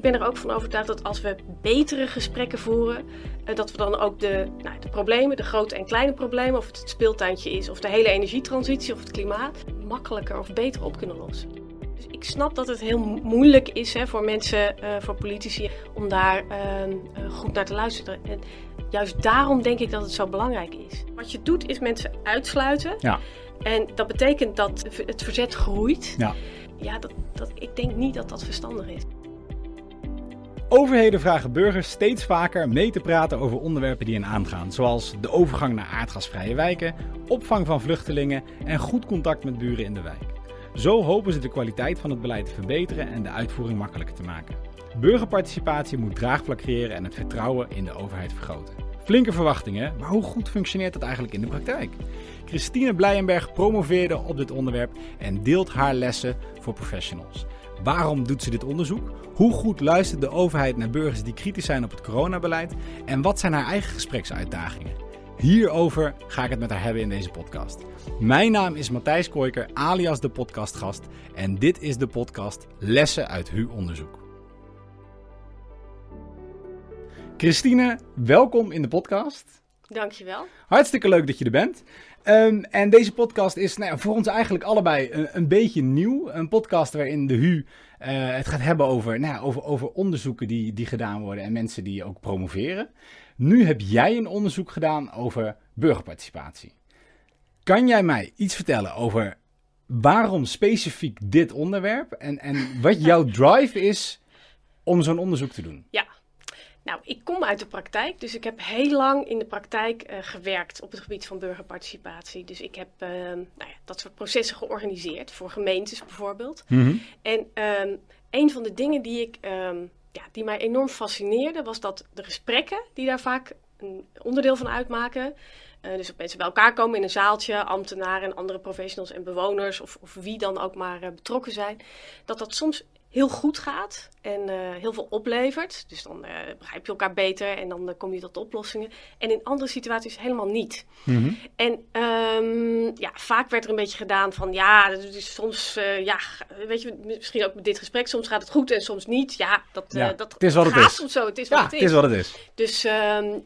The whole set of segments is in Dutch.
ik ben er ook van overtuigd dat als we betere gesprekken voeren, eh, dat we dan ook de, nou, de problemen, de grote en kleine problemen, of het het speeltuintje is, of de hele energietransitie of het klimaat, makkelijker of beter op kunnen lossen. Dus ik snap dat het heel moeilijk is hè, voor mensen, uh, voor politici, om daar uh, goed naar te luisteren. En juist daarom denk ik dat het zo belangrijk is. Wat je doet is mensen uitsluiten. Ja. En dat betekent dat het verzet groeit. Ja. Ja, dat, dat, ik denk niet dat dat verstandig is. Overheden vragen burgers steeds vaker mee te praten over onderwerpen die hen aangaan, zoals de overgang naar aardgasvrije wijken, opvang van vluchtelingen en goed contact met buren in de wijk. Zo hopen ze de kwaliteit van het beleid te verbeteren en de uitvoering makkelijker te maken. Burgerparticipatie moet draagvlak creëren en het vertrouwen in de overheid vergroten. Flinke verwachtingen, maar hoe goed functioneert dat eigenlijk in de praktijk? Christine Blijenberg promoveerde op dit onderwerp en deelt haar lessen voor professionals. Waarom doet ze dit onderzoek? Hoe goed luistert de overheid naar burgers die kritisch zijn op het coronabeleid? En wat zijn haar eigen gespreksuitdagingen? Hierover ga ik het met haar hebben in deze podcast. Mijn naam is Matthijs Kooiker, alias de podcastgast. En dit is de podcast Lessen uit HU Onderzoek. Christine, welkom in de podcast. Dankjewel. Hartstikke leuk dat je er bent. Um, en deze podcast is nou ja, voor ons eigenlijk allebei een, een, beetje nieuw. Een podcast waarin de HU uh, het gaat hebben over, nou ja, over, over onderzoeken die, die gedaan worden en mensen die ook promoveren. Nu heb jij een onderzoek gedaan over burgerparticipatie. Kan jij mij iets vertellen over waarom specifiek dit onderwerp en, en wat jouw drive is om zo'n onderzoek te doen? Ja, nou, ik kom uit de praktijk, dus ik heb heel lang in de praktijk uh, gewerkt op het gebied van burgerparticipatie. Dus ik heb uh, nou ja, dat soort processen georganiseerd, voor gemeentes bijvoorbeeld. Mm -hmm. En um, een van de dingen die, ik, um, ja, die mij enorm fascineerde, was dat de gesprekken die daar vaak een onderdeel van uitmaken. Uh, dus dat mensen bij elkaar komen in een zaaltje, ambtenaren en andere professionals en bewoners, of, of wie dan ook maar betrokken zijn, dat dat soms heel goed gaat en uh, heel veel oplevert. Dus dan uh, begrijp je elkaar beter en dan uh, kom je tot oplossingen. En in andere situaties helemaal niet. Mm -hmm. En um, ja, vaak werd er een beetje gedaan van ja, dus soms, ja, weet je, misschien ook met dit gesprek, soms gaat het goed en soms niet. Ja, dat, ja, dat het is wat het gaat is. soms zo. Het is ja, wat het is. Het is wat het is. Dus, um,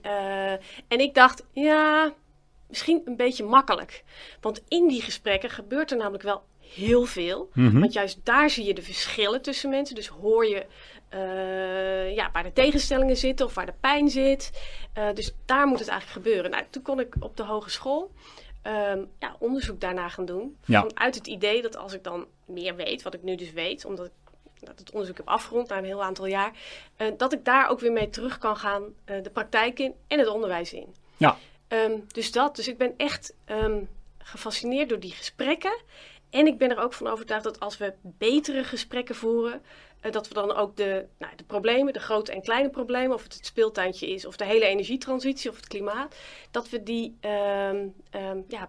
en ik dacht, ja, misschien een beetje makkelijk. Want in die gesprekken gebeurt er namelijk wel heel veel. Mm -hmm. Want juist daar zie je de verschillen tussen mensen. Dus hoor je uh, ja, waar de tegenstellingen zitten of waar de pijn zit. Uh, dus daar moet het eigenlijk gebeuren. Nou, toen kon ik op de hogeschool um, ja, onderzoek daarna gaan doen. Ja. Vanuit het idee dat als ik dan meer weet, wat ik nu dus weet, omdat ik dat het onderzoek heb afgerond na een heel aantal jaar, uh, dat ik daar ook weer mee terug kan gaan de praktijk in en het onderwijs in. Ja. Um, dus dat. Dus ik ben echt um, gefascineerd door die gesprekken. En ik ben er ook van overtuigd dat als we betere gesprekken voeren, uh, dat we dan ook de, nou, de problemen, de grote en kleine problemen, of het het speeltuintje is, of de hele energietransitie of het klimaat, dat we die um, um, ja,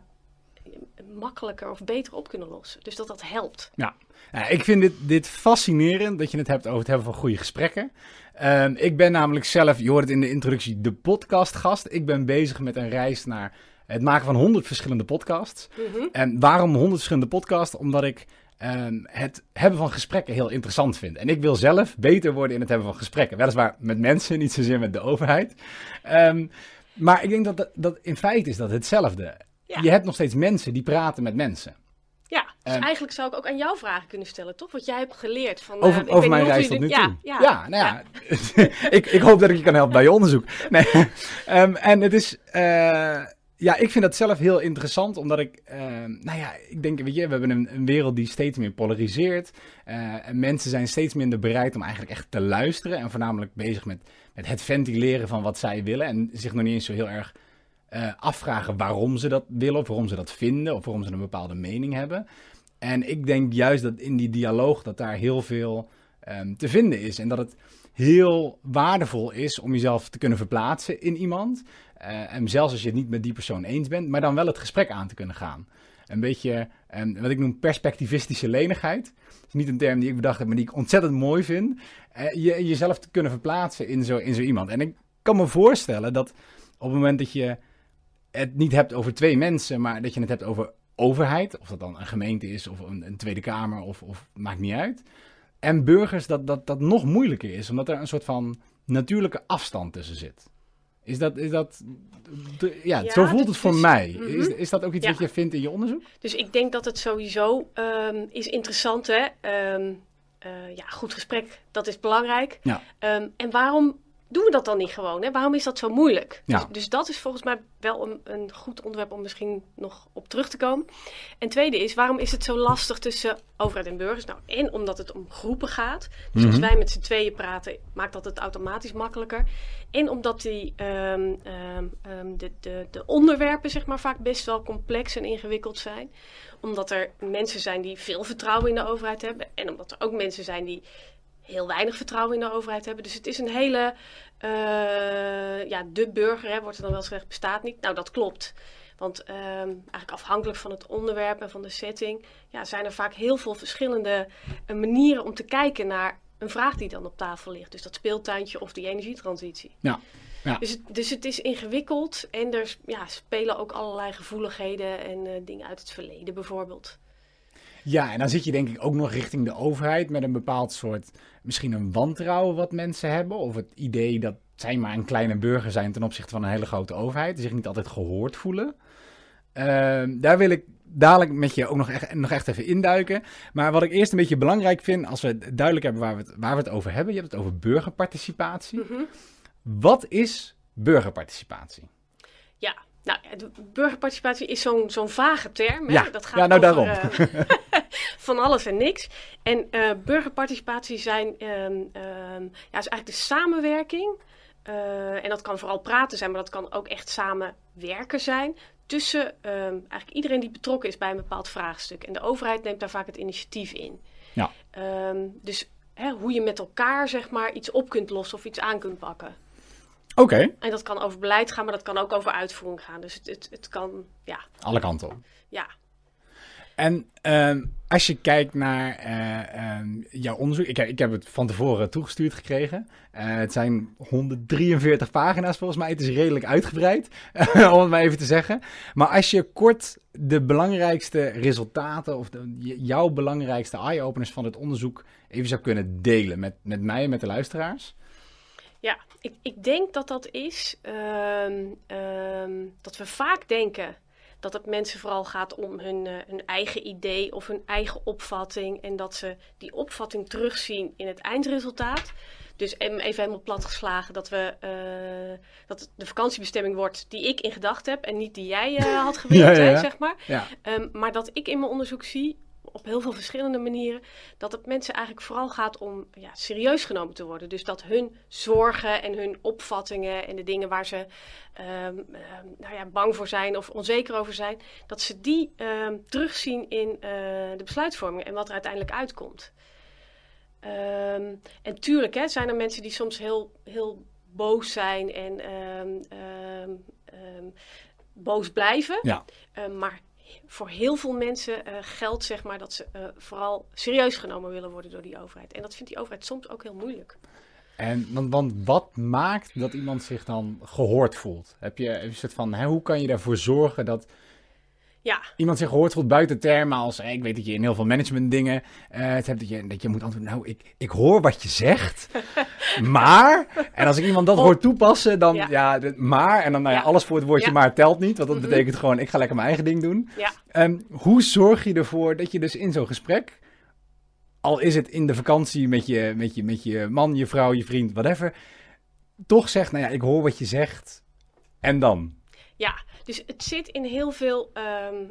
makkelijker of beter op kunnen lossen. Dus dat dat helpt. Ja, ja ik vind dit, dit fascinerend dat je het hebt over het hebben van goede gesprekken. Um, ik ben namelijk zelf, je hoort het in de introductie, de podcastgast. Ik ben bezig met een reis naar het maken van honderd verschillende podcasts. Mm -hmm. En waarom honderd verschillende podcasts? Omdat ik um, het hebben van gesprekken heel interessant vind. En ik wil zelf beter worden in het hebben van gesprekken. Weliswaar met mensen, niet zozeer met de overheid. Um, maar ik denk dat, dat, dat in feite is dat hetzelfde. Ja. Je hebt nog steeds mensen die praten met mensen. Ja, dus Um, eigenlijk zou ik ook aan jou vragen kunnen stellen, toch? Wat jij hebt geleerd van... Over, uh, ik over mijn reis tot nu toe. Ja, ja, nou ja. ik, ik hoop dat ik je kan helpen bij je onderzoek. Nee. en het is... Uh, ja, ik vind dat zelf heel interessant, omdat ik... Uh, nou ja, ik denk, weet je, we hebben een, wereld die steeds meer polariseert. Uh, en mensen zijn steeds minder bereid om eigenlijk echt te luisteren. En voornamelijk bezig met, met het ventileren van wat zij willen. En zich nog niet eens zo heel erg uh, afvragen waarom ze dat willen, of waarom ze dat vinden, of waarom ze een bepaalde mening hebben. En ik denk juist dat in die dialoog dat daar heel veel um, te vinden is. En dat het heel waardevol is om jezelf te kunnen verplaatsen in iemand. Uh, en zelfs als je het niet met die persoon eens bent, maar dan wel het gesprek aan te kunnen gaan. Een beetje um, wat ik noem perspectivistische lenigheid. Dat is niet een term die ik bedacht heb, maar die ik ontzettend mooi vind. Je, jezelf te kunnen verplaatsen in zo, in zo iemand. En ik kan me voorstellen dat op het moment dat je het niet hebt over twee mensen, maar dat je het hebt over overheid, of dat dan een gemeente is of een, een Tweede Kamer, of, of maakt niet uit. en burgers dat, dat dat nog moeilijker is, omdat er een soort van natuurlijke afstand tussen zit. Is dat, is dat ja, Ja, zo voelt het voor is- mij. Mhm. Is, is dat ook iets Ja. wat je vindt in je onderzoek? Dus ik denk dat het sowieso ehm, is interessant, hè. Ehm, eh, ja, goed gesprek, dat is belangrijk. Ja. Ehm, en waarom doen we dat dan niet gewoon? Hè? Waarom is dat zo moeilijk? Ja. Dus, dus dat is volgens mij wel een, een goed onderwerp om misschien nog op terug te komen. En tweede is, waarom is het zo lastig tussen overheid en burgers? Nou, en omdat het om groepen gaat. Dus als Mhm. wij met z'n tweeën praten, maakt dat het automatisch makkelijker. En omdat die, ehm, ehm, ehm, de, de, de onderwerpen zeg maar, vaak best wel complex en ingewikkeld zijn. Omdat er mensen zijn die veel vertrouwen in de overheid hebben. En omdat er ook mensen zijn die heel weinig vertrouwen in de overheid hebben. Dus het is een hele. eh, ja, de burger, hè, wordt er dan wel eens gezegd, bestaat niet. Nou, dat klopt. Want ehm, eigenlijk afhankelijk van het onderwerp en van de setting, ja, zijn er vaak heel veel verschillende eh, manieren om te kijken naar een vraag die dan op tafel ligt. Dus dat speeltuintje of die energietransitie. Ja. Ja. Dus, het, dus het is ingewikkeld en er ja, spelen ook allerlei gevoeligheden en eh, dingen uit het verleden bijvoorbeeld. Ja, en dan zit je denk ik ook nog richting de overheid met een bepaald soort, misschien een wantrouwen wat mensen hebben. Of het idee dat zij maar een kleine burger zijn ten opzichte van een hele grote overheid. Die zich niet altijd gehoord voelen. Ehm, daar wil ik dadelijk met je ook nog echt, nog echt even induiken. Maar wat ik eerst een beetje belangrijk vind, als we duidelijk hebben waar we het, waar we het over hebben. Je hebt het over burgerparticipatie. Mhm. Wat is burgerparticipatie? Ja, nou, burgerparticipatie is zo'n zo'n vage term. Hè? Ja, dat gaat ja, nou over, daarom. eh, van alles en niks. En eh, burgerparticipatie zijn, ehm, ja, is eigenlijk de samenwerking. eh, en dat kan vooral praten zijn, maar dat kan ook echt samenwerken zijn. Tussen ehm, eigenlijk iedereen die betrokken is bij een bepaald vraagstuk. En de overheid neemt daar vaak het initiatief in. Ja. Dus hè, hoe je met elkaar zeg maar, iets op kunt lossen of iets aan kunt pakken. Oké, En dat kan over beleid gaan, maar dat kan ook over uitvoering gaan. Dus het, het, het kan, ja, alle kanten op. ja. En ehm, als je kijkt naar eh, ehm, jouw onderzoek, ik, heb- ik heb het van tevoren toegestuurd gekregen. Eh, het zijn 143 pagina's volgens mij, het is redelijk uitgebreid, om het maar even te zeggen. Maar als je kort de belangrijkste resultaten of de, jouw belangrijkste eye-openers van het onderzoek even zou kunnen delen met, met mij en met de luisteraars. Ja, ik, ik denk dat dat is ehm, ehm, dat we vaak denken dat het mensen vooral gaat om hun, eh, hun eigen idee of hun eigen opvatting. En dat ze die opvatting terugzien in het eindresultaat. Dus em- even helemaal platgeslagen dat, we, eh, dat het de vakantiebestemming wordt die ik in gedachten heb en niet die jij eh, had gewild, Ja, ja, hè, ja. zeg maar. Ehm, maar dat ik in mijn onderzoek zie, op heel veel verschillende manieren, dat het mensen eigenlijk vooral gaat om ja, serieus genomen te worden. Dus dat hun zorgen en hun opvattingen en de dingen waar ze ehm, ehm, nou ja, bang voor zijn of onzeker over zijn, dat ze die ehm, terugzien in eh, de besluitvorming en wat er uiteindelijk uitkomt. En tuurlijk hè, zijn er mensen die soms heel, heel boos zijn en boos blijven. ja. Uh, maar voor heel veel mensen uh, geldt zeg maar dat ze uh, vooral serieus genomen willen worden door die overheid. En dat vindt die overheid soms ook heel moeilijk. En, want, want wat maakt dat iemand zich dan gehoord voelt? Heb je een soort van, hè, hoe kan je ervoor zorgen dat Ja, iemand zich gehoord voelt buiten termen als, eh, ik weet dat je in heel veel management dingen eh, het hebt dat je, dat je moet antwoorden, nou, ik, ik hoor wat je zegt, maar, en als ik iemand dat Oh. hoor toepassen, dan, ja, maar, en dan, nou ja, alles voor het woordje maar telt niet, want dat Mhm. betekent gewoon, ik ga lekker mijn eigen ding doen. ja, Ehm, hoe zorg je ervoor dat je dus in zo'n gesprek, al is het in de vakantie met je, met je, met je man, je vrouw, je vriend, whatever, toch zegt, nou ja, ik hoor wat je zegt, en dan? ja. Dus het zit in heel veel, ehm,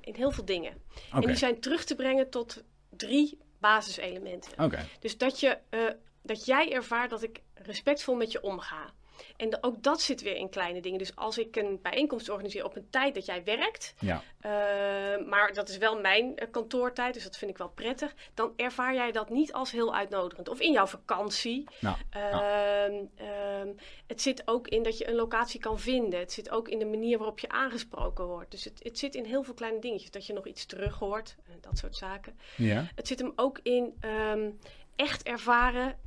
in heel veel dingen. En die zijn terug te brengen tot drie basiselementen. oké. Dus dat, je, eh, dat jij ervaart dat ik respectvol met je omga. En de- ook dat zit weer in kleine dingen. Dus als ik een bijeenkomst organiseer op een tijd dat jij werkt, Ja, Uh, maar dat is wel mijn uh, kantoortijd, dus dat vind ik wel prettig. Dan ervaar jij dat niet als heel uitnodigend. Of in jouw vakantie. nou, Ehm, ehm, het zit ook in dat je een locatie kan vinden. Het zit ook in de manier waarop je aangesproken wordt. Dus het, het zit in heel veel kleine dingetjes. Dat je nog iets terug hoort, uh, dat soort zaken. ja, Het zit hem ook in ehm, echt ervaren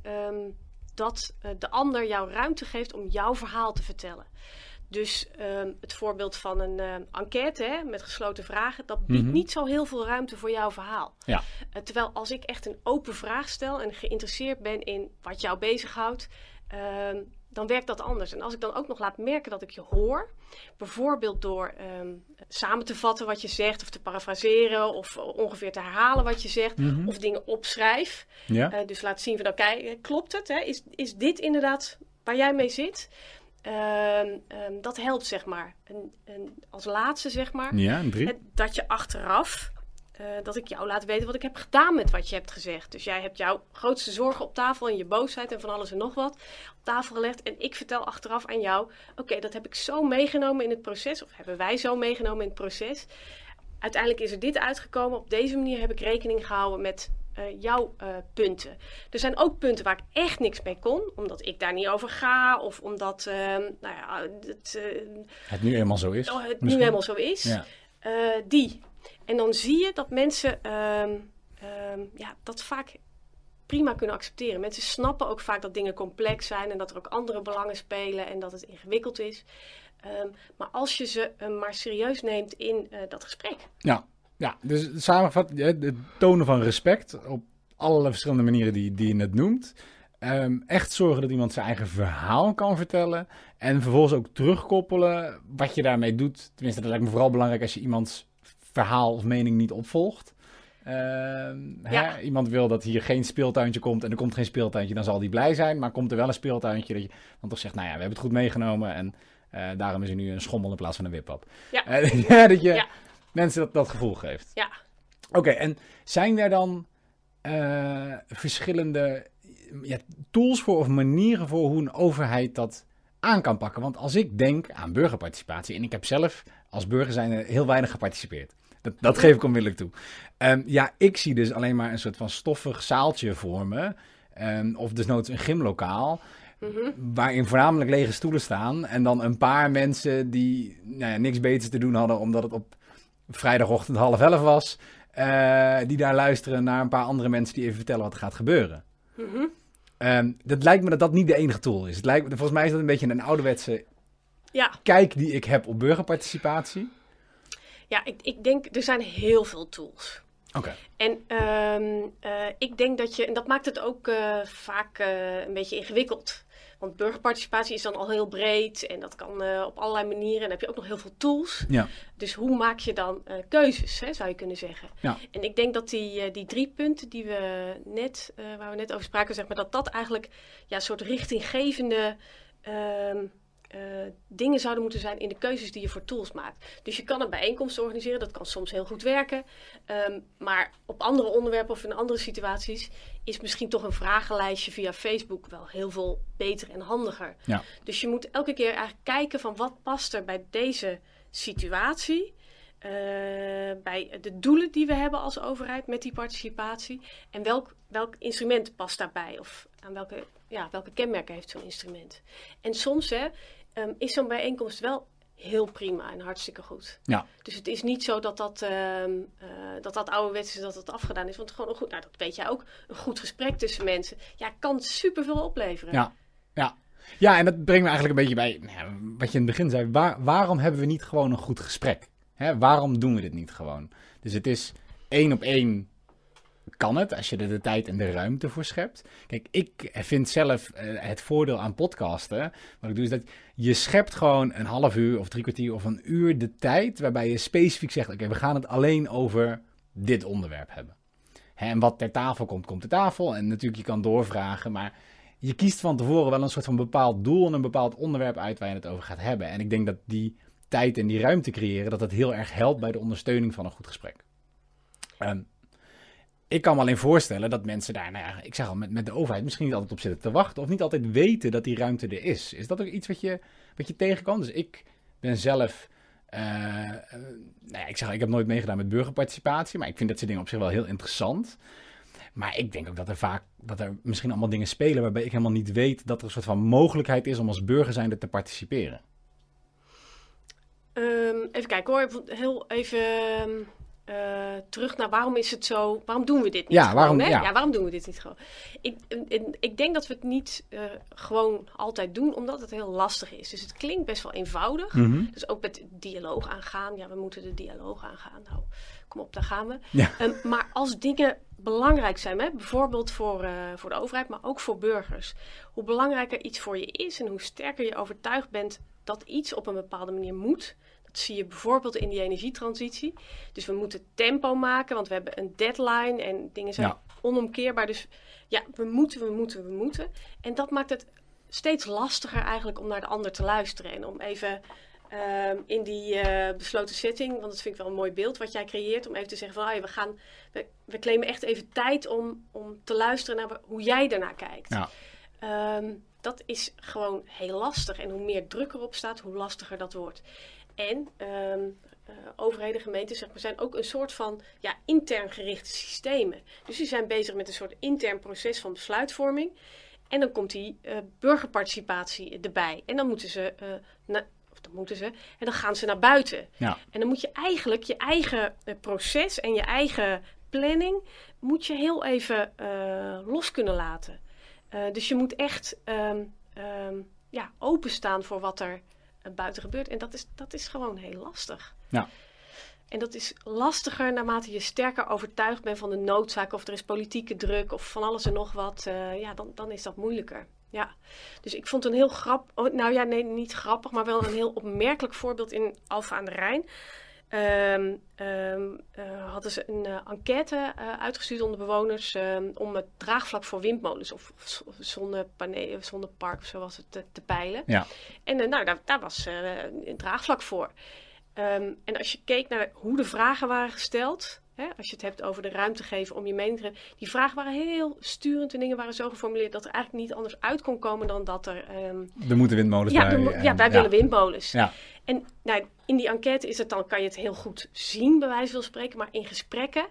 dat uh, de ander jou ruimte geeft om jouw verhaal te vertellen. Dus ehm, het voorbeeld van een ehm, enquête hè, met gesloten vragen, dat biedt Mhm. niet zo heel veel ruimte voor jouw verhaal. Ja. Eh, terwijl als ik echt een open vraag stel en geïnteresseerd ben in wat jou bezighoudt, ehm, dan werkt dat anders. En als ik dan ook nog laat merken dat ik je hoor, bijvoorbeeld door ehm, samen te vatten wat je zegt, of te parafraseren, of ongeveer te herhalen wat je zegt, Mhm. of dingen opschrijf. Ja? Eh, dus laat zien van, oké, eh, klopt het? Hè? Is, is dit inderdaad waar jij mee zit? Ehm, ehm, dat helpt, zeg maar. En, en als laatste, zeg maar, Ja, dat je achteraf, eh, dat ik jou laat weten wat ik heb gedaan met wat je hebt gezegd. Dus jij hebt jouw grootste zorgen op tafel en je boosheid en van alles en nog wat op tafel gelegd. En ik vertel achteraf aan jou, oké, dat heb ik zo meegenomen in het proces, of hebben wij zo meegenomen in het proces. Uiteindelijk is er dit uitgekomen. Op deze manier heb ik rekening gehouden met eh, jouw eh, punten. Er zijn ook punten waar ik echt niks mee kon, omdat ik daar niet over ga, of omdat nou ja, het, Het nu eenmaal zo is. oh, het nu helemaal zo is. Ja. Die. En dan zie je dat mensen ehm, ehm, ja, dat vaak prima kunnen accepteren. Mensen snappen ook vaak dat dingen complex zijn en dat er ook andere belangen spelen en dat het ingewikkeld is. Ehm, maar als je ze eh, maar serieus neemt in eh, dat gesprek. Ja, ja dus samengevat, ja, het tonen van respect op allerlei verschillende manieren die, die je net noemt. Echt zorgen dat iemand zijn eigen verhaal kan vertellen. En vervolgens ook terugkoppelen wat je daarmee doet. Tenminste, dat lijkt me vooral belangrijk als je iemands verhaal of mening niet opvolgt. Ehm, Ja. hè, iemand wil dat hier geen speeltuintje komt en er komt geen speeltuintje, dan zal die blij zijn. Maar komt er wel een speeltuintje, dat je dan toch zegt, nou ja, we hebben het goed meegenomen en eh, daarom is er nu een schommel in plaats van een wippap. Ja. Eh, dat je Ja. mensen dat, dat gevoel geeft. Ja. Oké, en zijn er dan eh, verschillende ja, tools voor of manieren voor hoe een overheid dat aan kan pakken? Want als ik denk aan burgerparticipatie, en ik heb zelf als burger zijn heel weinig geparticipeerd. Dat, dat geef ik onmiddellijk toe. Ehm, ja, ik zie dus alleen maar een soort van stoffig zaaltje voor me. ehm, of desnoods een gymlokaal. Mhm. Waarin voornamelijk lege stoelen staan. En dan een paar mensen die nou ja, niks beters te doen hadden. omdat het op vrijdagochtend half elf was. eh, die daar luisteren naar een paar andere mensen die even vertellen wat er gaat gebeuren. Mhm. Ehm, dat lijkt me dat dat niet de enige tool is. Het lijkt, volgens mij is dat een beetje een ouderwetse Ja, kijk die ik heb op burgerparticipatie. Ja ik, ik denk, er zijn heel veel tools. Oké. En ehm, eh, ik denk dat je, en dat maakt het ook eh, vaak eh, een beetje ingewikkeld. Want burgerparticipatie is dan al heel breed en dat kan op allerlei manieren. En dan heb je ook nog heel veel tools. Ja. Dus hoe maak je dan keuzes, hè, zou je kunnen zeggen. Ja. En ik denk dat die, die drie punten die we net, waar we net over spraken, zeg maar, dat dat eigenlijk ja, een soort richtinggevende ehm, eh, dingen zouden moeten zijn in de keuzes die je voor tools maakt. Dus je kan een bijeenkomst organiseren, dat kan soms heel goed werken. Ehm, maar op andere onderwerpen of in andere situaties is misschien toch een vragenlijstje via Facebook wel heel veel beter en handiger. Ja. Dus je moet elke keer eigenlijk kijken van wat past er bij deze situatie. eh, bij de doelen die we hebben als overheid met die participatie. En welk, welk instrument past daarbij? Of aan welke, ja, welke kenmerken heeft zo'n instrument? En soms hè, ehm, is zo'n bijeenkomst wel heel prima en hartstikke goed. Ja. Dus het is niet zo dat dat, eh, dat, dat ouderwets is, dat het afgedaan is. Want gewoon een goed, nou, dat weet jij ook, een goed gesprek tussen mensen, ja, kan superveel opleveren. Ja. Ja. Ja, en dat brengt me eigenlijk een beetje bij nou wat je in het begin zei. Waar, waarom hebben we niet gewoon een goed gesprek? Hè, waarom doen we dit niet gewoon? Dus het is één op één kan het, als je er de tijd en de ruimte voor schept. Kijk, ik vind zelf eh, het voordeel aan podcasten, wat ik doe, is dat je schept gewoon een half uur of drie kwartier of een uur de tijd, waarbij je specifiek zegt, oké, we gaan het alleen over dit onderwerp hebben. En wat ter tafel komt, komt ter tafel. En natuurlijk, je kan doorvragen, maar je kiest van tevoren wel een soort van bepaald doel en een bepaald onderwerp uit waar je het over gaat hebben. En ik denk dat die tijd en die ruimte creëren, dat dat heel erg helpt bij de ondersteuning van een goed gesprek. Ehm, ik kan me alleen voorstellen dat mensen daar, nou ja, ik zeg al, met, met de overheid misschien niet altijd op zitten te wachten. Of niet altijd weten dat die ruimte er is. Is dat ook iets wat je, wat je tegenkomt? Dus ik ben zelf, eh, nou ja, ik zeg ik heb nooit meegedaan met burgerparticipatie. Maar ik vind dat soort dingen op zich wel heel interessant. Maar ik denk ook dat er vaak, dat er misschien allemaal dingen spelen waarbij ik helemaal niet weet dat er een soort van mogelijkheid is om als burger zijnde te participeren. Ehm, even kijken hoor, heel even. Eh, terug naar waarom is het zo, waarom doen we dit niet Ja, gewoon, waarom- hè? ja. waarom doen we dit niet gewoon? Ik, ik, ik denk dat we het niet eh, gewoon altijd doen, omdat het heel lastig is. Dus het klinkt best wel eenvoudig. Mhm. Dus ook met dialoog aangaan. Ja, we moeten de dialoog aangaan. Nou, kom op, daar gaan we. Ja. Ehm, maar als dingen belangrijk zijn, hè, bijvoorbeeld voor, eh, voor de overheid, maar ook voor burgers. Hoe belangrijker iets voor je is en hoe sterker je overtuigd bent dat iets op een bepaalde manier moet. Dat zie je bijvoorbeeld in die energietransitie. Dus we moeten tempo maken, want we hebben een deadline en dingen zijn Ja. onomkeerbaar. Dus ja, we moeten, we moeten, we moeten. En dat maakt het steeds lastiger eigenlijk om naar de ander te luisteren. En om even ehm, in die eh, besloten setting, want dat vind ik wel een mooi beeld wat jij creëert, om even te zeggen van we, gaan, we, we claimen echt even tijd om, om te luisteren naar hoe jij daarnaar kijkt. Ja. Ehm, dat is gewoon heel lastig. En hoe meer druk erop staat, hoe lastiger dat wordt. En eh, overheden, gemeenten zeg maar, zijn ook een soort van ja, intern gerichte systemen. Dus die zijn bezig met een soort intern proces van besluitvorming. En dan komt die eh, burgerparticipatie erbij. En dan moeten ze, eh, na- of dan moeten ze, en dan gaan ze naar buiten. Ja. En dan moet je eigenlijk je eigen proces en je eigen planning moet je heel even los kunnen laten. Dus je moet echt ehm, ehm, ja, openstaan voor wat er buiten gebeurt. En dat is, dat is gewoon heel lastig. Ja. En dat is lastiger naarmate je sterker overtuigd bent van de noodzaak. Of er is politieke druk of van alles en nog wat. eh, ja, dan, dan is dat moeilijker. Ja. Dus ik vond een heel grap... oh, nou ja, nee, niet grappig, maar wel een heel opmerkelijk voorbeeld in Alfa aan de Rijn. Ehm, ehm, eh, hadden ze een eh, enquête eh, uitgestuurd onder bewoners ehm, om het draagvlak voor windmolens of, of zonnepanelen, zonnepark of zo was het te, te peilen. Ja. En nou, daar, daar was een draagvlak voor. En als je keek naar hoe de vragen waren gesteld, hè, als je het hebt over de ruimte geven om je mening te geven, die vragen waren heel sturend en dingen waren zo geformuleerd dat er eigenlijk niet anders uit kon komen dan dat er ehm, Er moeten windmolens ja, bij. en- ja, wij willen windmolens. Ja. En nou, in die enquête is het dan, kan je het heel goed zien, bij wijze van spreken. Maar in gesprekken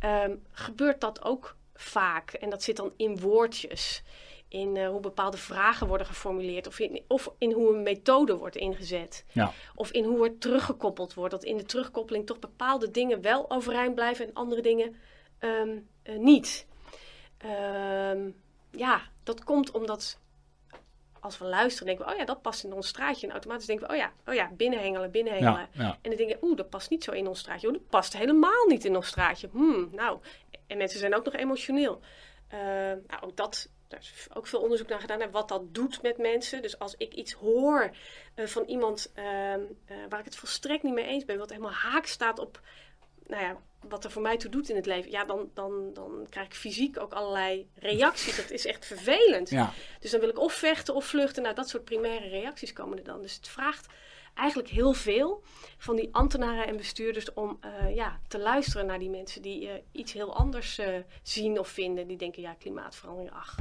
ehm, gebeurt dat ook vaak. En dat zit dan in woordjes. In eh, hoe bepaalde vragen worden geformuleerd. Of in, of in hoe een methode wordt ingezet. Ja. Of in hoe er teruggekoppeld wordt. Dat in de terugkoppeling toch bepaalde dingen wel overeind blijven en andere dingen ehm, eh, niet. Ehm, ja, dat komt omdat als we luisteren, denken we, oh ja, dat past in ons straatje. En automatisch denken we, oh ja, oh ja binnenhengelen, binnenhengelen. Ja, ja. En dan denk je, oeh, dat past niet zo in ons straatje. Oh, dat past helemaal niet in ons straatje. Hmm, nou, en mensen zijn ook nog emotioneel. Eh, nou, ook dat, daar is ook veel onderzoek naar gedaan. En wat dat doet met mensen. Dus als ik iets hoor eh, van iemand ehm, eh, waar ik het volstrekt niet mee eens ben. Wat helemaal haak staat op, nou ja, wat er voor mij toe doet in het leven. Ja, dan, dan, dan krijg ik fysiek ook allerlei reacties. Dat is echt vervelend. Ja. Dus dan wil ik of vechten of vluchten. Nou, dat soort primaire reacties komen er dan. Dus het vraagt eigenlijk heel veel van die ambtenaren en bestuurders om eh, ja, te luisteren naar die mensen die eh, iets heel anders eh, zien of vinden. Die denken, ja, klimaatverandering, ach.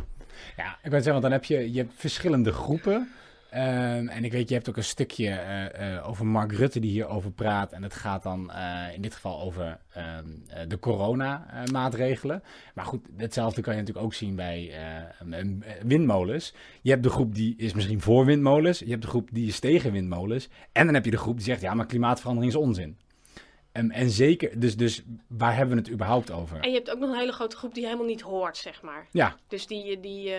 Ja, ik wil zeggen, want dan heb je, je hebt verschillende groepen. Ehm, en ik weet, je hebt ook een stukje eh, eh, over Mark Rutte die hierover praat. En het gaat dan eh, in dit geval over ehm, eh, de corona-maatregelen. maar goed, hetzelfde kan je natuurlijk ook zien bij eh, eh, windmolens. Je hebt de groep die is misschien voor windmolens. Je hebt de groep die is tegen windmolens. En dan heb je de groep die zegt, ja, maar klimaatverandering is onzin. Ehm, en zeker, dus, dus waar hebben we het überhaupt over? En je hebt ook nog een hele grote groep die helemaal niet hoort, zeg maar. Ja, Dus die, die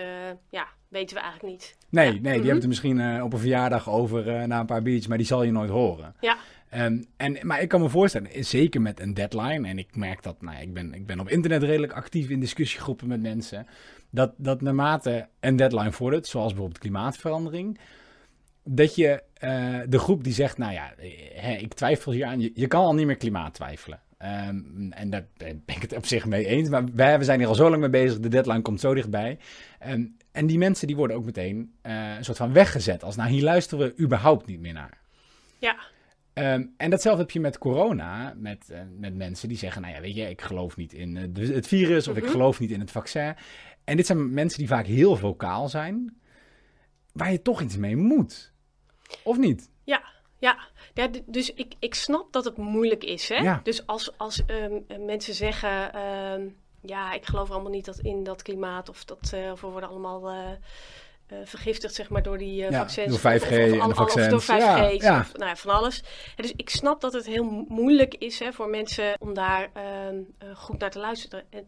ja, weten we eigenlijk niet. Nee, Ja. nee, die Mhm. hebben het misschien eh, op een verjaardag over eh, na een paar biertjes, maar die zal je nooit horen. Ja, Ehm, en, maar ik kan me voorstellen, eh, zeker met een deadline, en ik merk dat, nou, ik, ben, ik ben op internet redelijk actief in discussiegroepen met mensen, dat, dat naarmate een deadline vordert, zoals bijvoorbeeld klimaatverandering, dat je de groep die zegt, nou ja, hè, ik twijfel hier aan, je, je kan al niet meer klimaat twijfelen. Ehm, en daar ben ik het op zich mee eens, maar wij we zijn hier al zo lang mee bezig, de deadline komt zo dichtbij. Ehm, en die mensen die worden ook meteen eh, een soort van weggezet, als nou hier luisteren we überhaupt niet meer naar. ja, Ehm, en datzelfde heb je met corona, met, eh, met mensen die zeggen, nou ja, weet je, ik geloof niet in eh, het virus of ik Mhm. geloof niet in het vaccin. En dit zijn mensen die vaak heel vocaal zijn, waar je toch iets mee moet. Of niet? ja, ja. Ja dus ik, ik snap dat het moeilijk is. Hè? Ja. Dus als, als ehm, eh, mensen zeggen, ehm, ja, ik geloof allemaal niet dat in dat klimaat of, dat, eh, of we worden allemaal... eh, uh, vergiftigd zeg maar, door die ja, vaccins. Door 5G of, of, en de vaccins. Of door 5G ja. Of, nou ja, van alles. En dus ik snap dat het heel moeilijk is hè, voor mensen om daar uh, goed naar te luisteren. En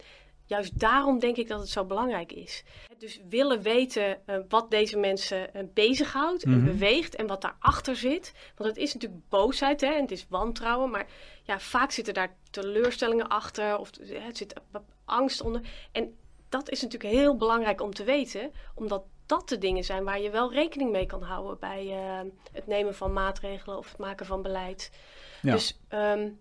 juist daarom denk ik dat het zo belangrijk is. Dus willen weten wat deze mensen bezighoudt en Mhm. beweegt en wat daarachter zit. Want het is natuurlijk boosheid hè, en het is wantrouwen. Maar ja, vaak zitten daar teleurstellingen achter of het zit angst onder. En dat is natuurlijk heel belangrijk om te weten, omdat dat de dingen zijn waar je wel rekening mee kan houden bij het nemen van maatregelen of het maken van beleid. Ja. Dus um,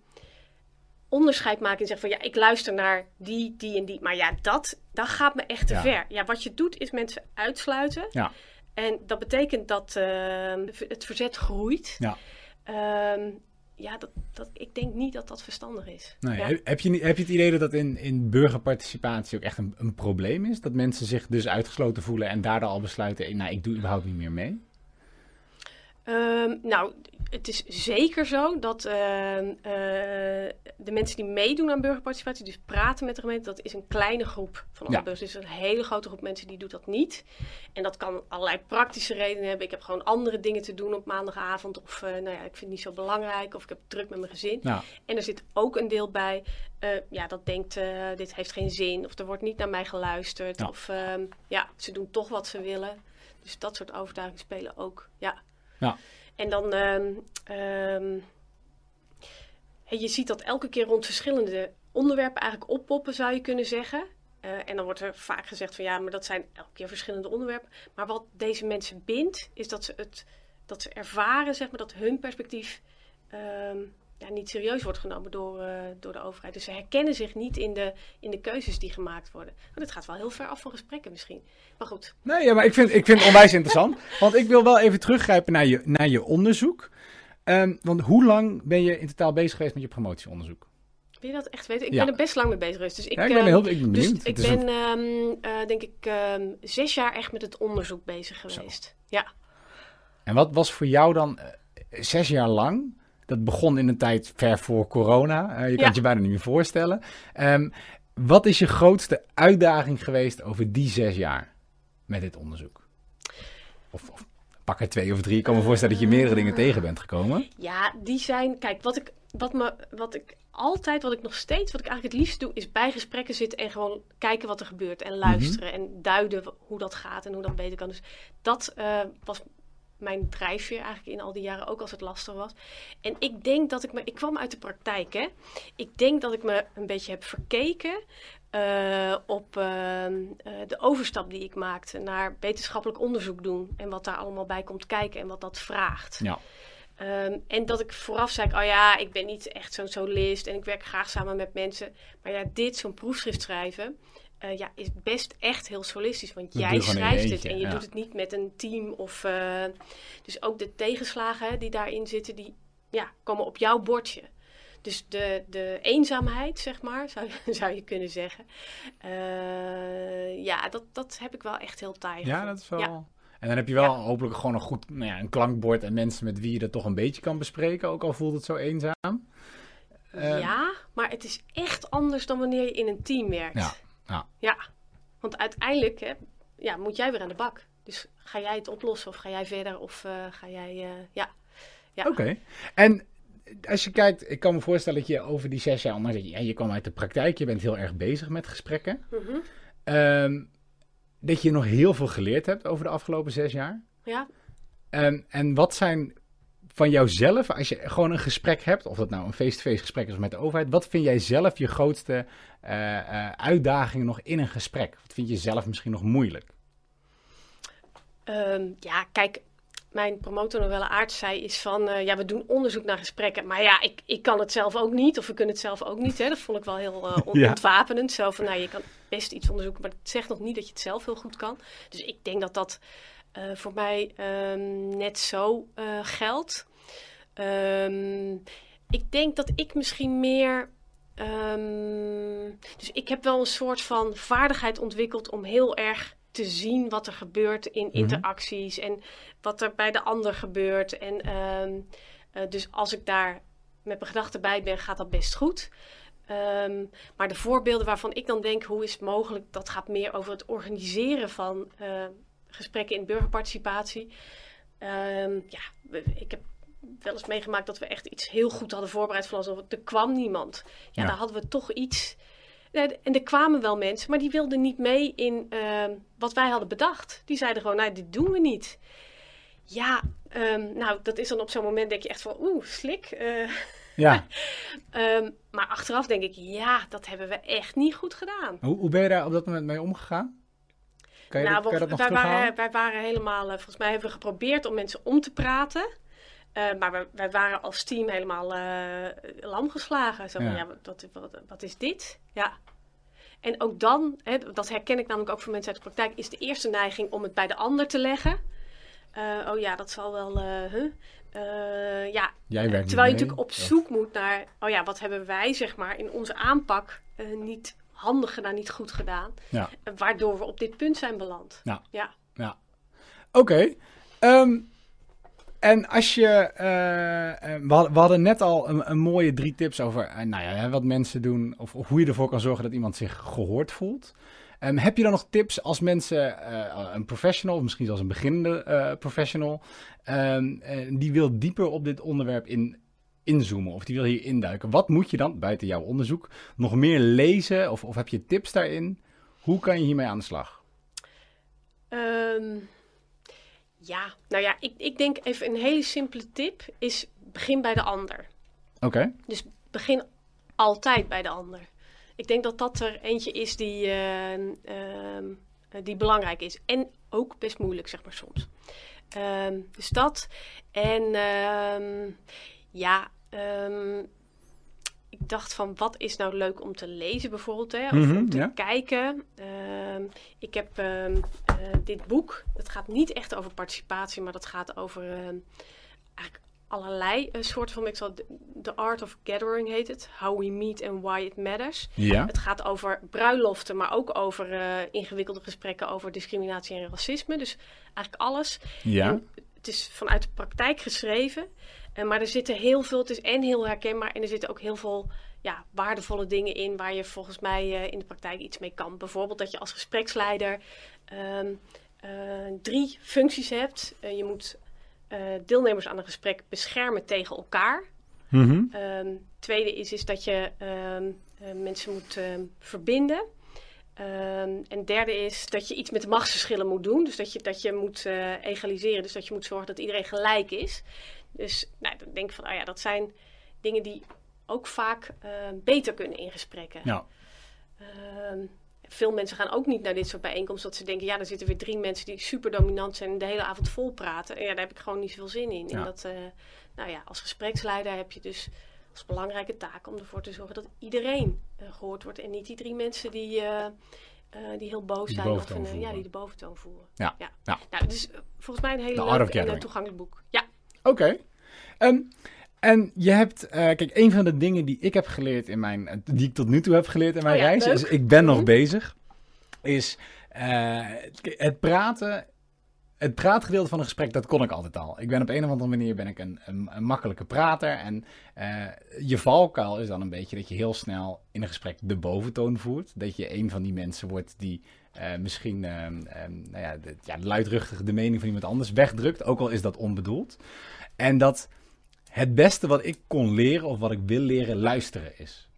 onderscheid maken en zeggen van ja, ik luister naar die, die en die. Maar ja, dat, dat gaat me echt te Ja. ver. Ja, wat je doet is mensen uitsluiten. Ja. En dat betekent dat uh, het verzet groeit. Ja. Um, ja, dat, dat, ik denk niet dat dat verstandig is. Ja. heb, heb, je, niet- heb je het idee dat dat in, in burgerparticipatie ook echt een, een probleem is? Dat mensen zich dus uitgesloten voelen en daardoor al besluiten, nou, ik doe überhaupt niet meer mee? Um, nou, het is zeker zo dat uh, uh, de mensen die meedoen aan burgerparticipatie, dus praten met de gemeente, dat is een kleine groep van alle Ja. burgers. Dus een hele grote groep mensen die doet dat niet. En dat kan allerlei praktische redenen hebben. Ik heb gewoon andere dingen te doen op maandagavond. Of uh, nou ja, ik vind het niet zo belangrijk. Of ik heb druk met mijn gezin. En er zit ook een deel bij, uh, ja, dat denkt, dit heeft geen zin. Of er wordt niet naar mij geluisterd. Ja. Of um, ja, ze doen toch wat ze willen. Dus dat soort overtuigingen spelen ook, ja. Ja. En dan, um, je ziet dat elke keer rond verschillende onderwerpen eigenlijk oppoppen, zou je kunnen zeggen. Uh, en dan wordt er vaak gezegd van ja, maar dat zijn elke keer verschillende onderwerpen. Maar wat deze mensen bindt, is dat ze, het, dat ze ervaren, zeg maar, dat hun perspectief um, ja, niet serieus wordt genomen door, uh, door de overheid. Dus ze herkennen zich niet in de, in de keuzes die gemaakt worden. Maar dat gaat wel heel ver af van gesprekken misschien. Maar goed. Nee, ja, maar ik vind, ik vind het onwijs interessant. Want ik wil wel even teruggrijpen naar je, naar je onderzoek. Um, want hoe lang ben je in totaal bezig geweest met je promotieonderzoek? Wil je dat echt weten? Ik Ja. ben er best lang mee bezig geweest. Dus ik, Ja, ik ben uh, heel ik ben dus benieuwd. ik ben, um, uh, denk ik, um, zes jaar echt met het onderzoek bezig geweest. Ja. En wat was voor jou dan eh, zes jaar lang? Dat begon in een tijd ver voor corona. Eh, je kan Ja. het je bijna niet meer voorstellen. Ehm, wat is je grootste uitdaging geweest over die zes jaar met dit onderzoek? Of, of pak er twee of drie. Ik kan me voorstellen dat je meerdere dingen tegen bent gekomen. Ja, die zijn. Kijk, wat ik, wat me, wat ik altijd, wat ik nog steeds, wat ik eigenlijk het liefst doe, is bij gesprekken zitten en gewoon kijken wat er gebeurt. En luisteren en duiden hoe dat gaat en hoe dat beter kan. Dus dat eh, was mijn drijfveer eigenlijk in al die jaren, ook als het lastig was. En ik denk dat ik me, ik kwam uit de praktijk, hè. Ik denk dat ik me een beetje heb verkeken eh, op eh, eh, de overstap die ik maakte naar wetenschappelijk onderzoek doen. En wat daar allemaal bij komt kijken en wat dat vraagt. Ja. Ehm, en dat ik vooraf zei, oh ja, ik ben niet echt zo'n solist en ik werk graag samen met mensen. Maar ja, dit, zo'n proefschrift schrijven, eh, ja, is best echt heel solistisch. Want Dat jij schrijft het en je ja. doet het niet met een team. Of, eh, dus ook de tegenslagen die daarin zitten, die ja, komen op jouw bordje. Dus de, de eenzaamheid, zeg maar, zou, je- zou je kunnen zeggen. Eh, ja, dat, dat heb ik wel echt heel taai Ja, dat is wel. Ja. En dan heb je wel Ja. hopelijk gewoon een goed nou ja, een klankbord en mensen met wie je dat toch een beetje kan bespreken, ook al voelt het zo eenzaam. Ja, maar het is echt anders dan wanneer je in een team werkt. Ja, ja. Want uiteindelijk hè, ja, moet jij weer aan de bak. Dus ga jij het oplossen of ga jij verder of eh, ga jij... eh, ja. ja. Oké. En als je kijkt, ik kan me voorstellen dat je over die zes jaar, je, ja, je kwam uit de praktijk, je bent heel erg bezig met gesprekken. Mhm. Ehm, dat je nog heel veel geleerd hebt over de afgelopen zes jaar. ja. En, en wat zijn van jouzelf, als je gewoon een gesprek hebt, of dat nou een face-to-face gesprek is met de overheid, wat vind jij zelf je grootste eh, uitdagingen nog in een gesprek? Wat vind je zelf misschien nog moeilijk? Ehm, ja, kijk, mijn promotor Novelle Aert zei is van, eh, ja, we doen onderzoek naar gesprekken. Maar ja, ik, ik kan het zelf ook niet, of we kunnen het zelf ook niet. Hè. Dat vond ik wel heel on- Ja. ontwapenend. Zo van, nou, je kan best iets onderzoeken, maar het zegt nog niet dat je het zelf heel goed kan. Dus ik denk dat dat eh, voor mij ehm, net zo eh, geldt. Ehm, ik denk dat ik misschien meer... ehm, dus ik heb wel een soort van vaardigheid ontwikkeld om heel erg te zien wat er gebeurt in Mhm. interacties en wat er bij de ander gebeurt. En eh, dus als ik daar met mijn gedachten bij ben, gaat dat best goed. Maar de voorbeelden waarvan ik dan denk, hoe is het mogelijk, dat gaat meer over het organiseren van, gesprekken in burgerparticipatie. Ehm, ja, ik heb wel eens meegemaakt dat we echt iets heel goed hadden voorbereid. Van alsof er kwam niemand. Ja, Ja. daar hadden we toch iets. En er kwamen wel mensen, maar die wilden niet mee in ehm, wat wij hadden bedacht. Die zeiden gewoon, nou, dit doen we niet. Ja, ehm, nou, dat is dan op zo'n moment denk je echt van, oeh, slik. eh. Ja. Maar achteraf denk ik, ja, dat hebben we echt niet goed gedaan. Hoe, hoe ben je daar op dat moment mee omgegaan? Kan je, nou, dat, kan je dat nog wij, waren, wij waren helemaal, eh, volgens mij hebben we geprobeerd om mensen om te praten. Eh, maar wij, wij waren als team helemaal eh lam geslagen. Zo van, Ja. wat, wat, wat is dit? Ja. En ook dan, hè, dat herken ik namelijk ook van mensen uit de praktijk, is de eerste neiging om het bij de ander te leggen. Oh ja, dat zal wel. huh? Ja, terwijl je natuurlijk op of- zoek moet naar, oh ja, wat hebben wij zeg maar in onze aanpak niet handig gedaan, niet goed gedaan, Ja. eh, waardoor we op dit punt zijn beland. Ja. Ja. Ja. Oké. Ehm, en als je... eh, eh, we, hadden, net al een, een mooie drie tips over nou ja, wat mensen doen... Of, of hoe je ervoor kan zorgen dat iemand zich gehoord voelt. Ehm, heb je dan nog tips als mensen, een professional... of misschien zelfs een beginnende professional... ehm, eh, die wil dieper op dit onderwerp in, inzoomen... of die wil hier induiken. Wat moet je dan, buiten jouw onderzoek... nog meer lezen of, of heb je tips daarin? Hoe kan je hiermee aan de slag? Ehm, ja, nou ja, ik, ik denk even een hele simpele tip is begin bij de ander. Oké. Dus begin altijd bij de ander. Ik denk dat dat er eentje is die, eh, ehm, eh, die belangrijk is. En ook best moeilijk, zeg maar soms. Ehm, dus dat. En ehm, ja, ehm, ik dacht van wat is nou leuk om te lezen bijvoorbeeld, hè? Of Mhm, om te ja. kijken. Ehm, ik heb ehm, eh, dit boek. Het gaat niet echt over participatie, maar dat gaat over eigenlijk allerlei eh, soorten van. Ik zal The Art of Gathering heet het. How we meet and why it matters. Ja. Het gaat over bruiloften, maar ook over eh, ingewikkelde gesprekken over discriminatie en racisme. Dus eigenlijk alles. Ja. En het is vanuit de praktijk geschreven. eh, maar er zitten heel veel, het is en heel herkenbaar en er zitten ook heel veel ja, waardevolle dingen in waar je volgens mij eh, in de praktijk iets mee kan. Bijvoorbeeld dat je als gespreksleider ehm, eh, drie functies hebt. Je moet deelnemers aan een gesprek beschermen tegen elkaar. Ehm, tweede is, is dat je ehm, eh, mensen moet verbinden. Ehm, en derde is dat je iets met de machtsverschillen moet doen. Dus dat je, dat je moet eh, egaliseren. Dus dat je moet zorgen dat iedereen gelijk is. Dus nou, dan denk ik van, oh ja, dat zijn dingen die ook vaak ehm, beter kunnen in gesprekken. Ja. Ehm, veel mensen gaan ook niet naar dit soort bijeenkomsten. Dat ze denken, ja, er zitten weer drie mensen die super dominant zijn en de hele avond vol praten. En ja, daar heb ik gewoon niet zoveel zin in. Ja. En dat, eh, nou ja, als gespreksleider heb je dus als belangrijke taak om ervoor te zorgen dat iedereen eh, gehoord wordt. En niet die drie mensen die, eh, eh, die heel boos Die zijn. Of een, ja, die de boventoon voeren. Ja, ja. ja. Nou, dus volgens mij een hele toegankelijk boek. Ja. Oké. Ehm, en je hebt, kijk, een van de dingen die ik heb geleerd in mijn, die ik tot nu toe heb geleerd in mijn Oh ja, reis, leuk. is ik ben nog Mhm. bezig, is het praten. Het praatgedeelte van een gesprek, dat kon ik altijd al. Ik ben op een of andere manier ben ik een, een, makkelijke prater. En eh, je valkuil is dan een beetje dat je heel snel in een gesprek de boventoon voert. Dat je een van die mensen wordt die eh, misschien ehm, nou ja, de, ja, luidruchtig de mening van iemand anders wegdrukt. Ook al is dat onbedoeld. En dat het beste wat ik kon leren, of wat ik wil leren, luisteren is.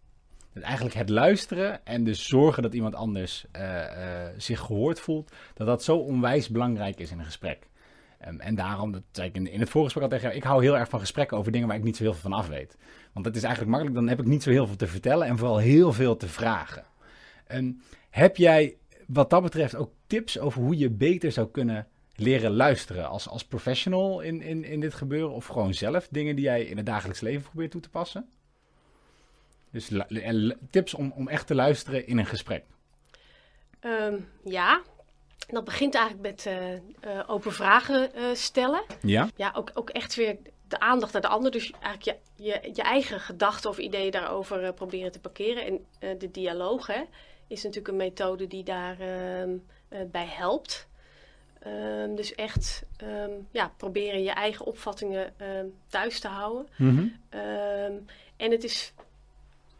Dus eigenlijk het luisteren en dus zorgen dat iemand anders eh, eh, zich gehoord voelt, dat dat zo onwijs belangrijk is in een gesprek. Ehm, en daarom, dat zei ik in, in het voorgesprek al tegen jou, ik hou heel erg van gesprekken over dingen waar ik niet zo heel veel van af weet. Want dat is eigenlijk makkelijk, dan heb ik niet zo heel veel te vertellen en vooral heel veel te vragen. Ehm, heb jij wat dat betreft ook tips over hoe je beter zou kunnen leren luisteren als, als professional in, in, in dit gebeuren? Of gewoon zelf dingen die jij in het dagelijks leven probeert toe te passen? Dus tips om, om echt te luisteren in een gesprek. Ehm, ja. Dat begint eigenlijk met eh, eh, open vragen eh, stellen. Ja? ja, ook, ook echt weer de aandacht naar de ander. Dus eigenlijk je, je, je eigen gedachten of ideeën daarover proberen te parkeren. En de dialoog hè, is natuurlijk een methode die daar ehm, eh, bij helpt. Ehm, dus echt ja, proberen je eigen opvattingen thuis te houden. Ehm, en het is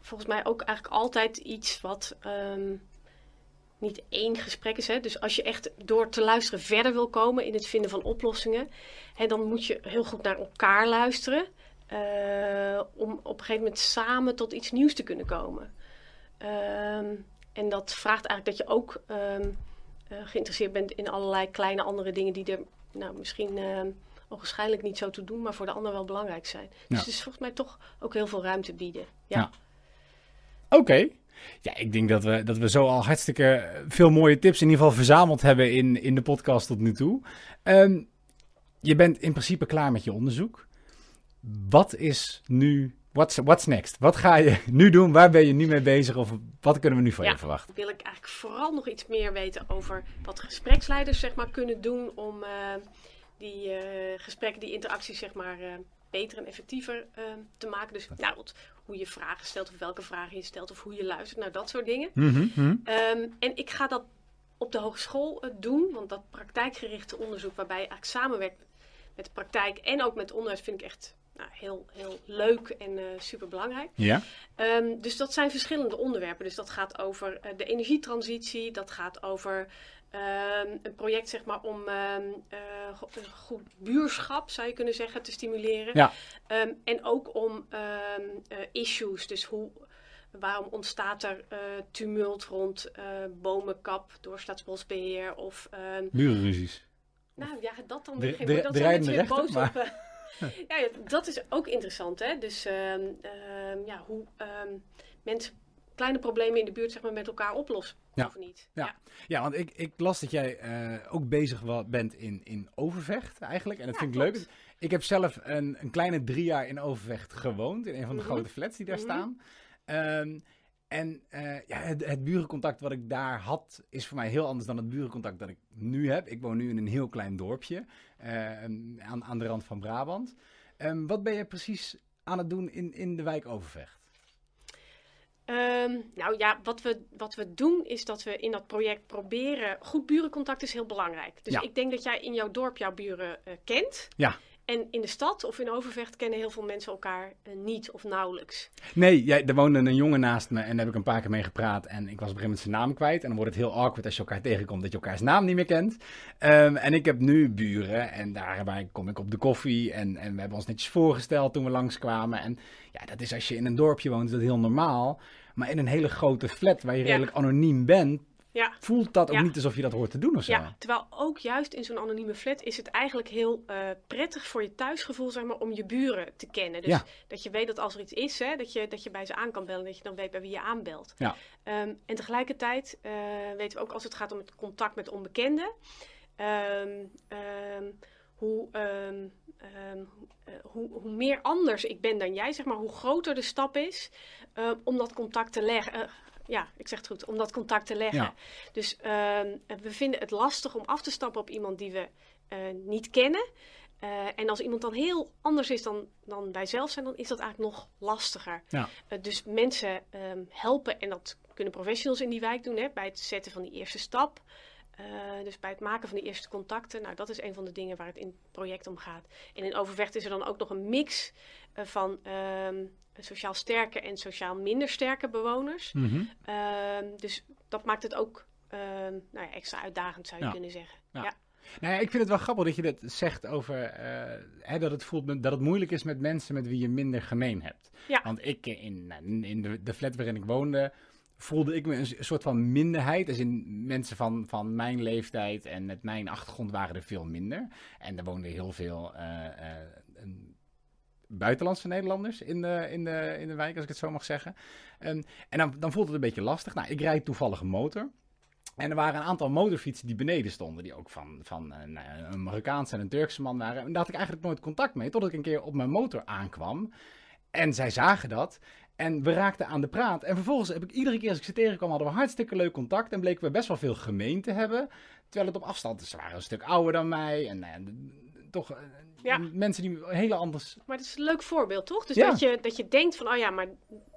volgens mij ook eigenlijk altijd iets wat, ehm, niet één gesprek is. Hè. Dus als je echt door te luisteren verder wil komen in het vinden van oplossingen, hè, dan moet je heel goed naar elkaar luisteren. eh, om op een gegeven moment samen tot iets nieuws te kunnen komen. Ehm, en dat vraagt eigenlijk dat je ook ehm, eh, geïnteresseerd bent in allerlei kleine andere dingen die er nou, misschien ogenschijnlijk niet zo toe doen, maar voor de ander wel belangrijk zijn. Dus het is volgens mij toch ook heel veel ruimte bieden. Ja. Ja. Oké. Ja, ik denk dat we, dat we zo al hartstikke veel mooie tips in ieder geval verzameld hebben in, in de podcast tot nu toe. Ehm, je bent in principe klaar met je onderzoek. Wat is nu, what's, what's next? Wat ga je nu doen? Waar ben je nu mee bezig? Of wat kunnen we nu van Ja. je verwachten? wil ik eigenlijk vooral nog iets meer weten over wat gespreksleiders zeg maar, kunnen doen om eh, die eh, gesprekken, die interacties zeg maar, eh, beter en effectiever eh, te maken. Dus nou, wat- hoe je vragen stelt of welke vragen je stelt of hoe je luistert, nou dat soort dingen. Mhm, mhm. Ehm, en ik ga dat op de hogeschool eh, doen, want dat praktijkgerichte onderzoek waarbij je eigenlijk samenwerkt met de praktijk en ook met onderwijs vind ik echt nou, heel, heel leuk en eh super belangrijk. Ja? Ehm, dus dat zijn verschillende onderwerpen. Dus dat gaat over eh, de energietransitie, dat gaat over ehm, een project zeg maar, om een goed buurschap, zou je kunnen zeggen, te stimuleren. Ja. Ehm, en ook om eh, issues, dus hoe, waarom ontstaat er eh, tumult rond bomenkap door Staatsbosbeheer of... Burenruzies. nou ja, dat dan weer de-. Dat de zijn mensen weer op. eh. ja, dat is ook interessant, hè. Dus ja, hoe mensen kleine problemen in de buurt zeg maar, met elkaar oplossen. Ja. Of niet. Ja. Ja, want ik, ik las dat jij eh, ook bezig bent in, in Overvecht eigenlijk. En dat Ja, vind ik klopt. leuk. Ik heb zelf een, een kleine drie jaar in Overvecht gewoond. In een van de Mhm. grote flats die daar Mhm. staan. Ehm, en eh, ja, het, het burencontact wat ik daar had, is voor mij heel anders dan het burencontact dat ik nu heb. Ik woon nu in een heel klein dorpje eh, aan, aan de rand van Brabant. Ehm, wat ben je precies aan het doen in, in de wijk Overvecht? Ehm, nou ja, wat we, wat we doen is dat we in dat project proberen... Goed burencontact is heel belangrijk. Dus Ja. ik denk dat jij in jouw dorp jouw buren eh, kent. Ja. En in de stad of in Overvecht kennen heel veel mensen elkaar eh, niet of nauwelijks. Nee, jij, er woonde een jongen naast me en daar heb ik een paar keer mee gepraat. En ik was op een gegeven moment zijn naam kwijt. En dan wordt het heel awkward als je elkaar tegenkomt dat je elkaars naam niet meer kent. Ehm, en ik heb nu buren en daarbij kom ik op de koffie. En, en we hebben ons netjes voorgesteld toen we langskwamen. En ja, dat is als je in een dorpje woont, is dat heel normaal. Maar in een hele grote flat waar je Ja. redelijk anoniem bent, Ja. voelt dat ook Ja. niet alsof je dat hoort te doen of zo. Ja, terwijl ook juist in zo'n anonieme flat is het eigenlijk heel eh, prettig voor je thuisgevoel, zeg maar, om je buren te kennen. Dus Ja. dat je weet dat als er iets is, hè, dat, je, dat je bij ze aan kan bellen, dat je dan weet bij wie je aanbelt. Ja. Ehm, en tegelijkertijd eh, weten we ook als het gaat om het contact met onbekenden, ehm, ehm, hoe, eh, hoe, hoe meer anders ik ben dan jij, zeg maar, hoe groter de stap is om dat contact te leggen. Ja, ik zeg het goed, om dat contact te leggen. Ja. Dus ehm, we vinden het lastig om af te stappen op iemand die we eh, niet kennen. Eh, en als iemand dan heel anders is dan, dan wij zelf zijn, dan is dat eigenlijk nog lastiger. Ja. Eh, dus mensen ehm, helpen, en dat kunnen professionals in die wijk doen, hè, bij het zetten van die eerste stap. Dus bij het maken van de eerste contacten. Nou, dat is een van de dingen waar het in het project om gaat. En in Overvecht is er dan ook nog een mix van ehm, sociaal sterke en sociaal minder sterke bewoners. Mhm. Ehm, dus dat maakt het ook ehm, nou ja, extra uitdagend, zou je Ja. kunnen zeggen. Ja. Ja. Nou ja, ik vind het wel grappig dat je dat zegt over eh, hè, dat het voelt dat het moeilijk is met mensen met wie je minder gemeen hebt. Ja. Want ik eh, in, in de, de flat waarin ik woonde, voelde ik me een, soort van minderheid. Dus in mensen van, van mijn leeftijd en met mijn achtergrond waren er veel minder. En er woonden heel veel eh, eh, buitenlandse Nederlanders in de, in, de, in de wijk, als ik het zo mag zeggen. En, en dan, dan voelt het een beetje lastig. Nou, ik rijd toevallig een motor. En er waren een aantal motorfietsen die beneden stonden, die ook van, van eh, nou een Marokkaanse en een Turkse man waren. En daar had ik eigenlijk nooit contact mee, totdat ik een keer op mijn motor aankwam. En zij zagen dat. En we raakten aan de praat. En vervolgens heb ik iedere keer als ik ze tegenkwam, hadden we hartstikke leuk contact. En bleken we best wel veel gemeen te hebben. Terwijl het op afstand, ze waren een stuk ouder dan mij. En ja, d- toch eh, Ja. mensen die hele anders... Maar dat is een leuk voorbeeld, toch? Dus Ja. dat, je, dat je denkt van, oh ja, maar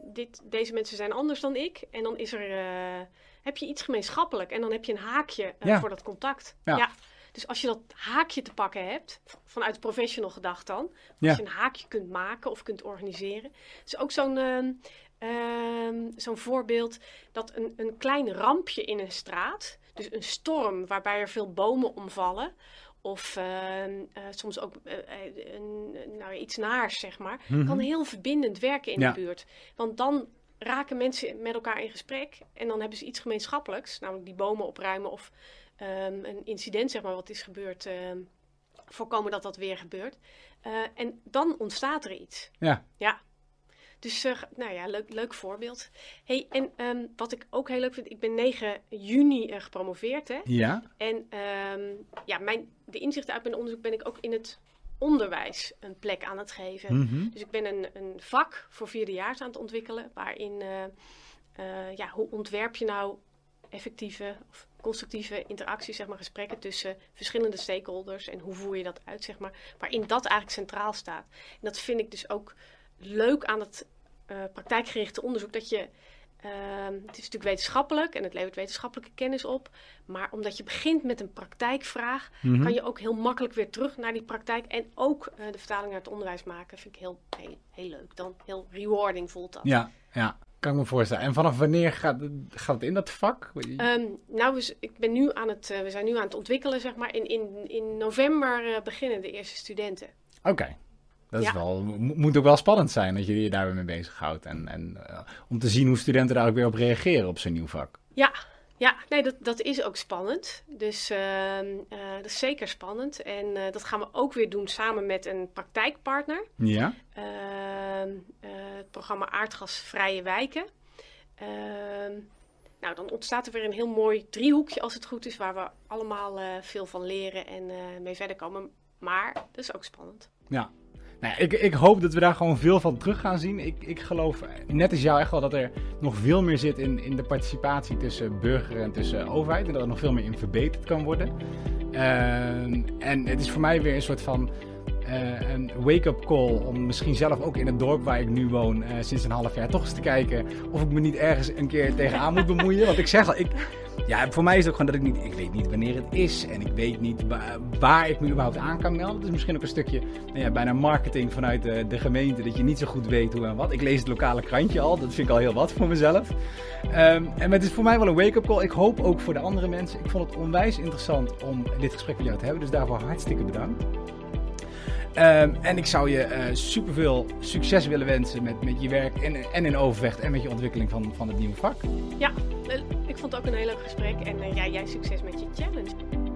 dit, deze mensen zijn anders dan ik. En dan is er, eh, heb je iets gemeenschappelijk. En dan heb je een haakje eh, voor dat contact. Ja. Dus als je dat haakje te pakken hebt, vanuit professional gedacht dan. Als Ja. je een haakje kunt maken of kunt organiseren. Dus ook zo'n ehm, Ehm, Zo'n voorbeeld dat een, een klein rampje in een straat, dus een storm waarbij er veel bomen omvallen, of ehm, eh, soms ook eh, eh, nou, iets naars, zeg maar, kan heel verbindend werken in Ja. de buurt. Want dan raken mensen met elkaar in gesprek en dan hebben ze iets gemeenschappelijks, namelijk die bomen opruimen of ehm, een incident, zeg maar, wat is gebeurd, ehm, voorkomen dat dat weer gebeurt. En dan ontstaat er iets. Ja. Ja. Dus, eh, nou ja, leuk, leuk voorbeeld. Hey, en ehm, wat ik ook heel leuk vind, ik ben 9 juni eh, gepromoveerd, hè. Ja. En ehm, ja, mijn, de inzichten uit mijn onderzoek ben ik ook in het onderwijs een plek aan het geven. Mhm. Dus ik ben een, een vak voor vierdejaars aan het ontwikkelen, waarin, eh, ja, hoe ontwerp je nou effectieve of constructieve interacties, zeg maar, gesprekken tussen verschillende stakeholders en hoe voer je dat uit, zeg maar, waarin dat eigenlijk centraal staat. En dat vind ik dus ook leuk aan het eh, praktijkgerichte onderzoek, dat je, ehm, het is natuurlijk wetenschappelijk en het levert wetenschappelijke kennis op, maar omdat je begint met een praktijkvraag, Mhm. kan je ook heel makkelijk weer terug naar die praktijk en ook eh, de vertaling naar het onderwijs maken. Vind ik heel, heel, heel leuk. Dan heel rewarding voelt dat. Ja, ja. Kan ik me voorstellen. En vanaf wanneer gaat het, gaat het in dat vak? Ehm, nou, we, z- ik ben nu aan het, eh, we zijn nu aan het ontwikkelen, zeg maar. In, in, in november beginnen de eerste studenten. Oké. Dat is Ja. wel, mo- moet ook wel spannend zijn dat je je daar weer mee bezighoudt. En, en eh, om te zien hoe studenten daar ook weer op reageren op zo'n nieuw vak. Ja, ja nee, dat, dat is ook spannend. Dus ehm, eh, dat is zeker spannend. En eh, dat gaan we ook weer doen samen met een praktijkpartner. Ja? Ehm, eh, het programma Aardgasvrije Wijken. Ehm, nou, dan ontstaat er weer een heel mooi driehoekje als het goed is, waar we allemaal veel van leren en mee verder komen. Maar dat is ook spannend. Ja. Nou, ik, ik hoop dat we daar gewoon veel van terug gaan zien. Ik, ik geloof, eh, net als jou, echt wel dat er nog veel meer zit in, in de participatie tussen burger en tussen overheid. En dat er nog veel meer in verbeterd kan worden. Ehm, en het is voor mij weer een soort van eh, een wake-up call om misschien zelf ook in het dorp waar ik nu woon eh, sinds een half jaar toch eens te kijken of ik me niet ergens een keer tegenaan moet bemoeien. Want ik zeg al, ik, ja, voor mij is het ook gewoon dat ik niet, ik weet niet wanneer het is en ik weet niet wa- waar ik me überhaupt aan kan melden. Het is misschien ook een stukje, nou ja, bijna marketing vanuit de, de gemeente, dat je niet zo goed weet hoe en wat. Ik lees het lokale krantje al, dat vind ik al heel wat voor mezelf. Ehm, en het is voor mij wel een wake-up call. Ik hoop ook voor de andere mensen. Ik vond het onwijs interessant om dit gesprek met jou te hebben, dus daarvoor hartstikke bedankt. Ehm, en ik zou je eh superveel succes willen wensen met, met je werk en, en in Overvecht en met je ontwikkeling van, van het nieuwe vak. Ja, eh, ik vond het ook een heel leuk gesprek. En eh, ja, jij succes met je challenge.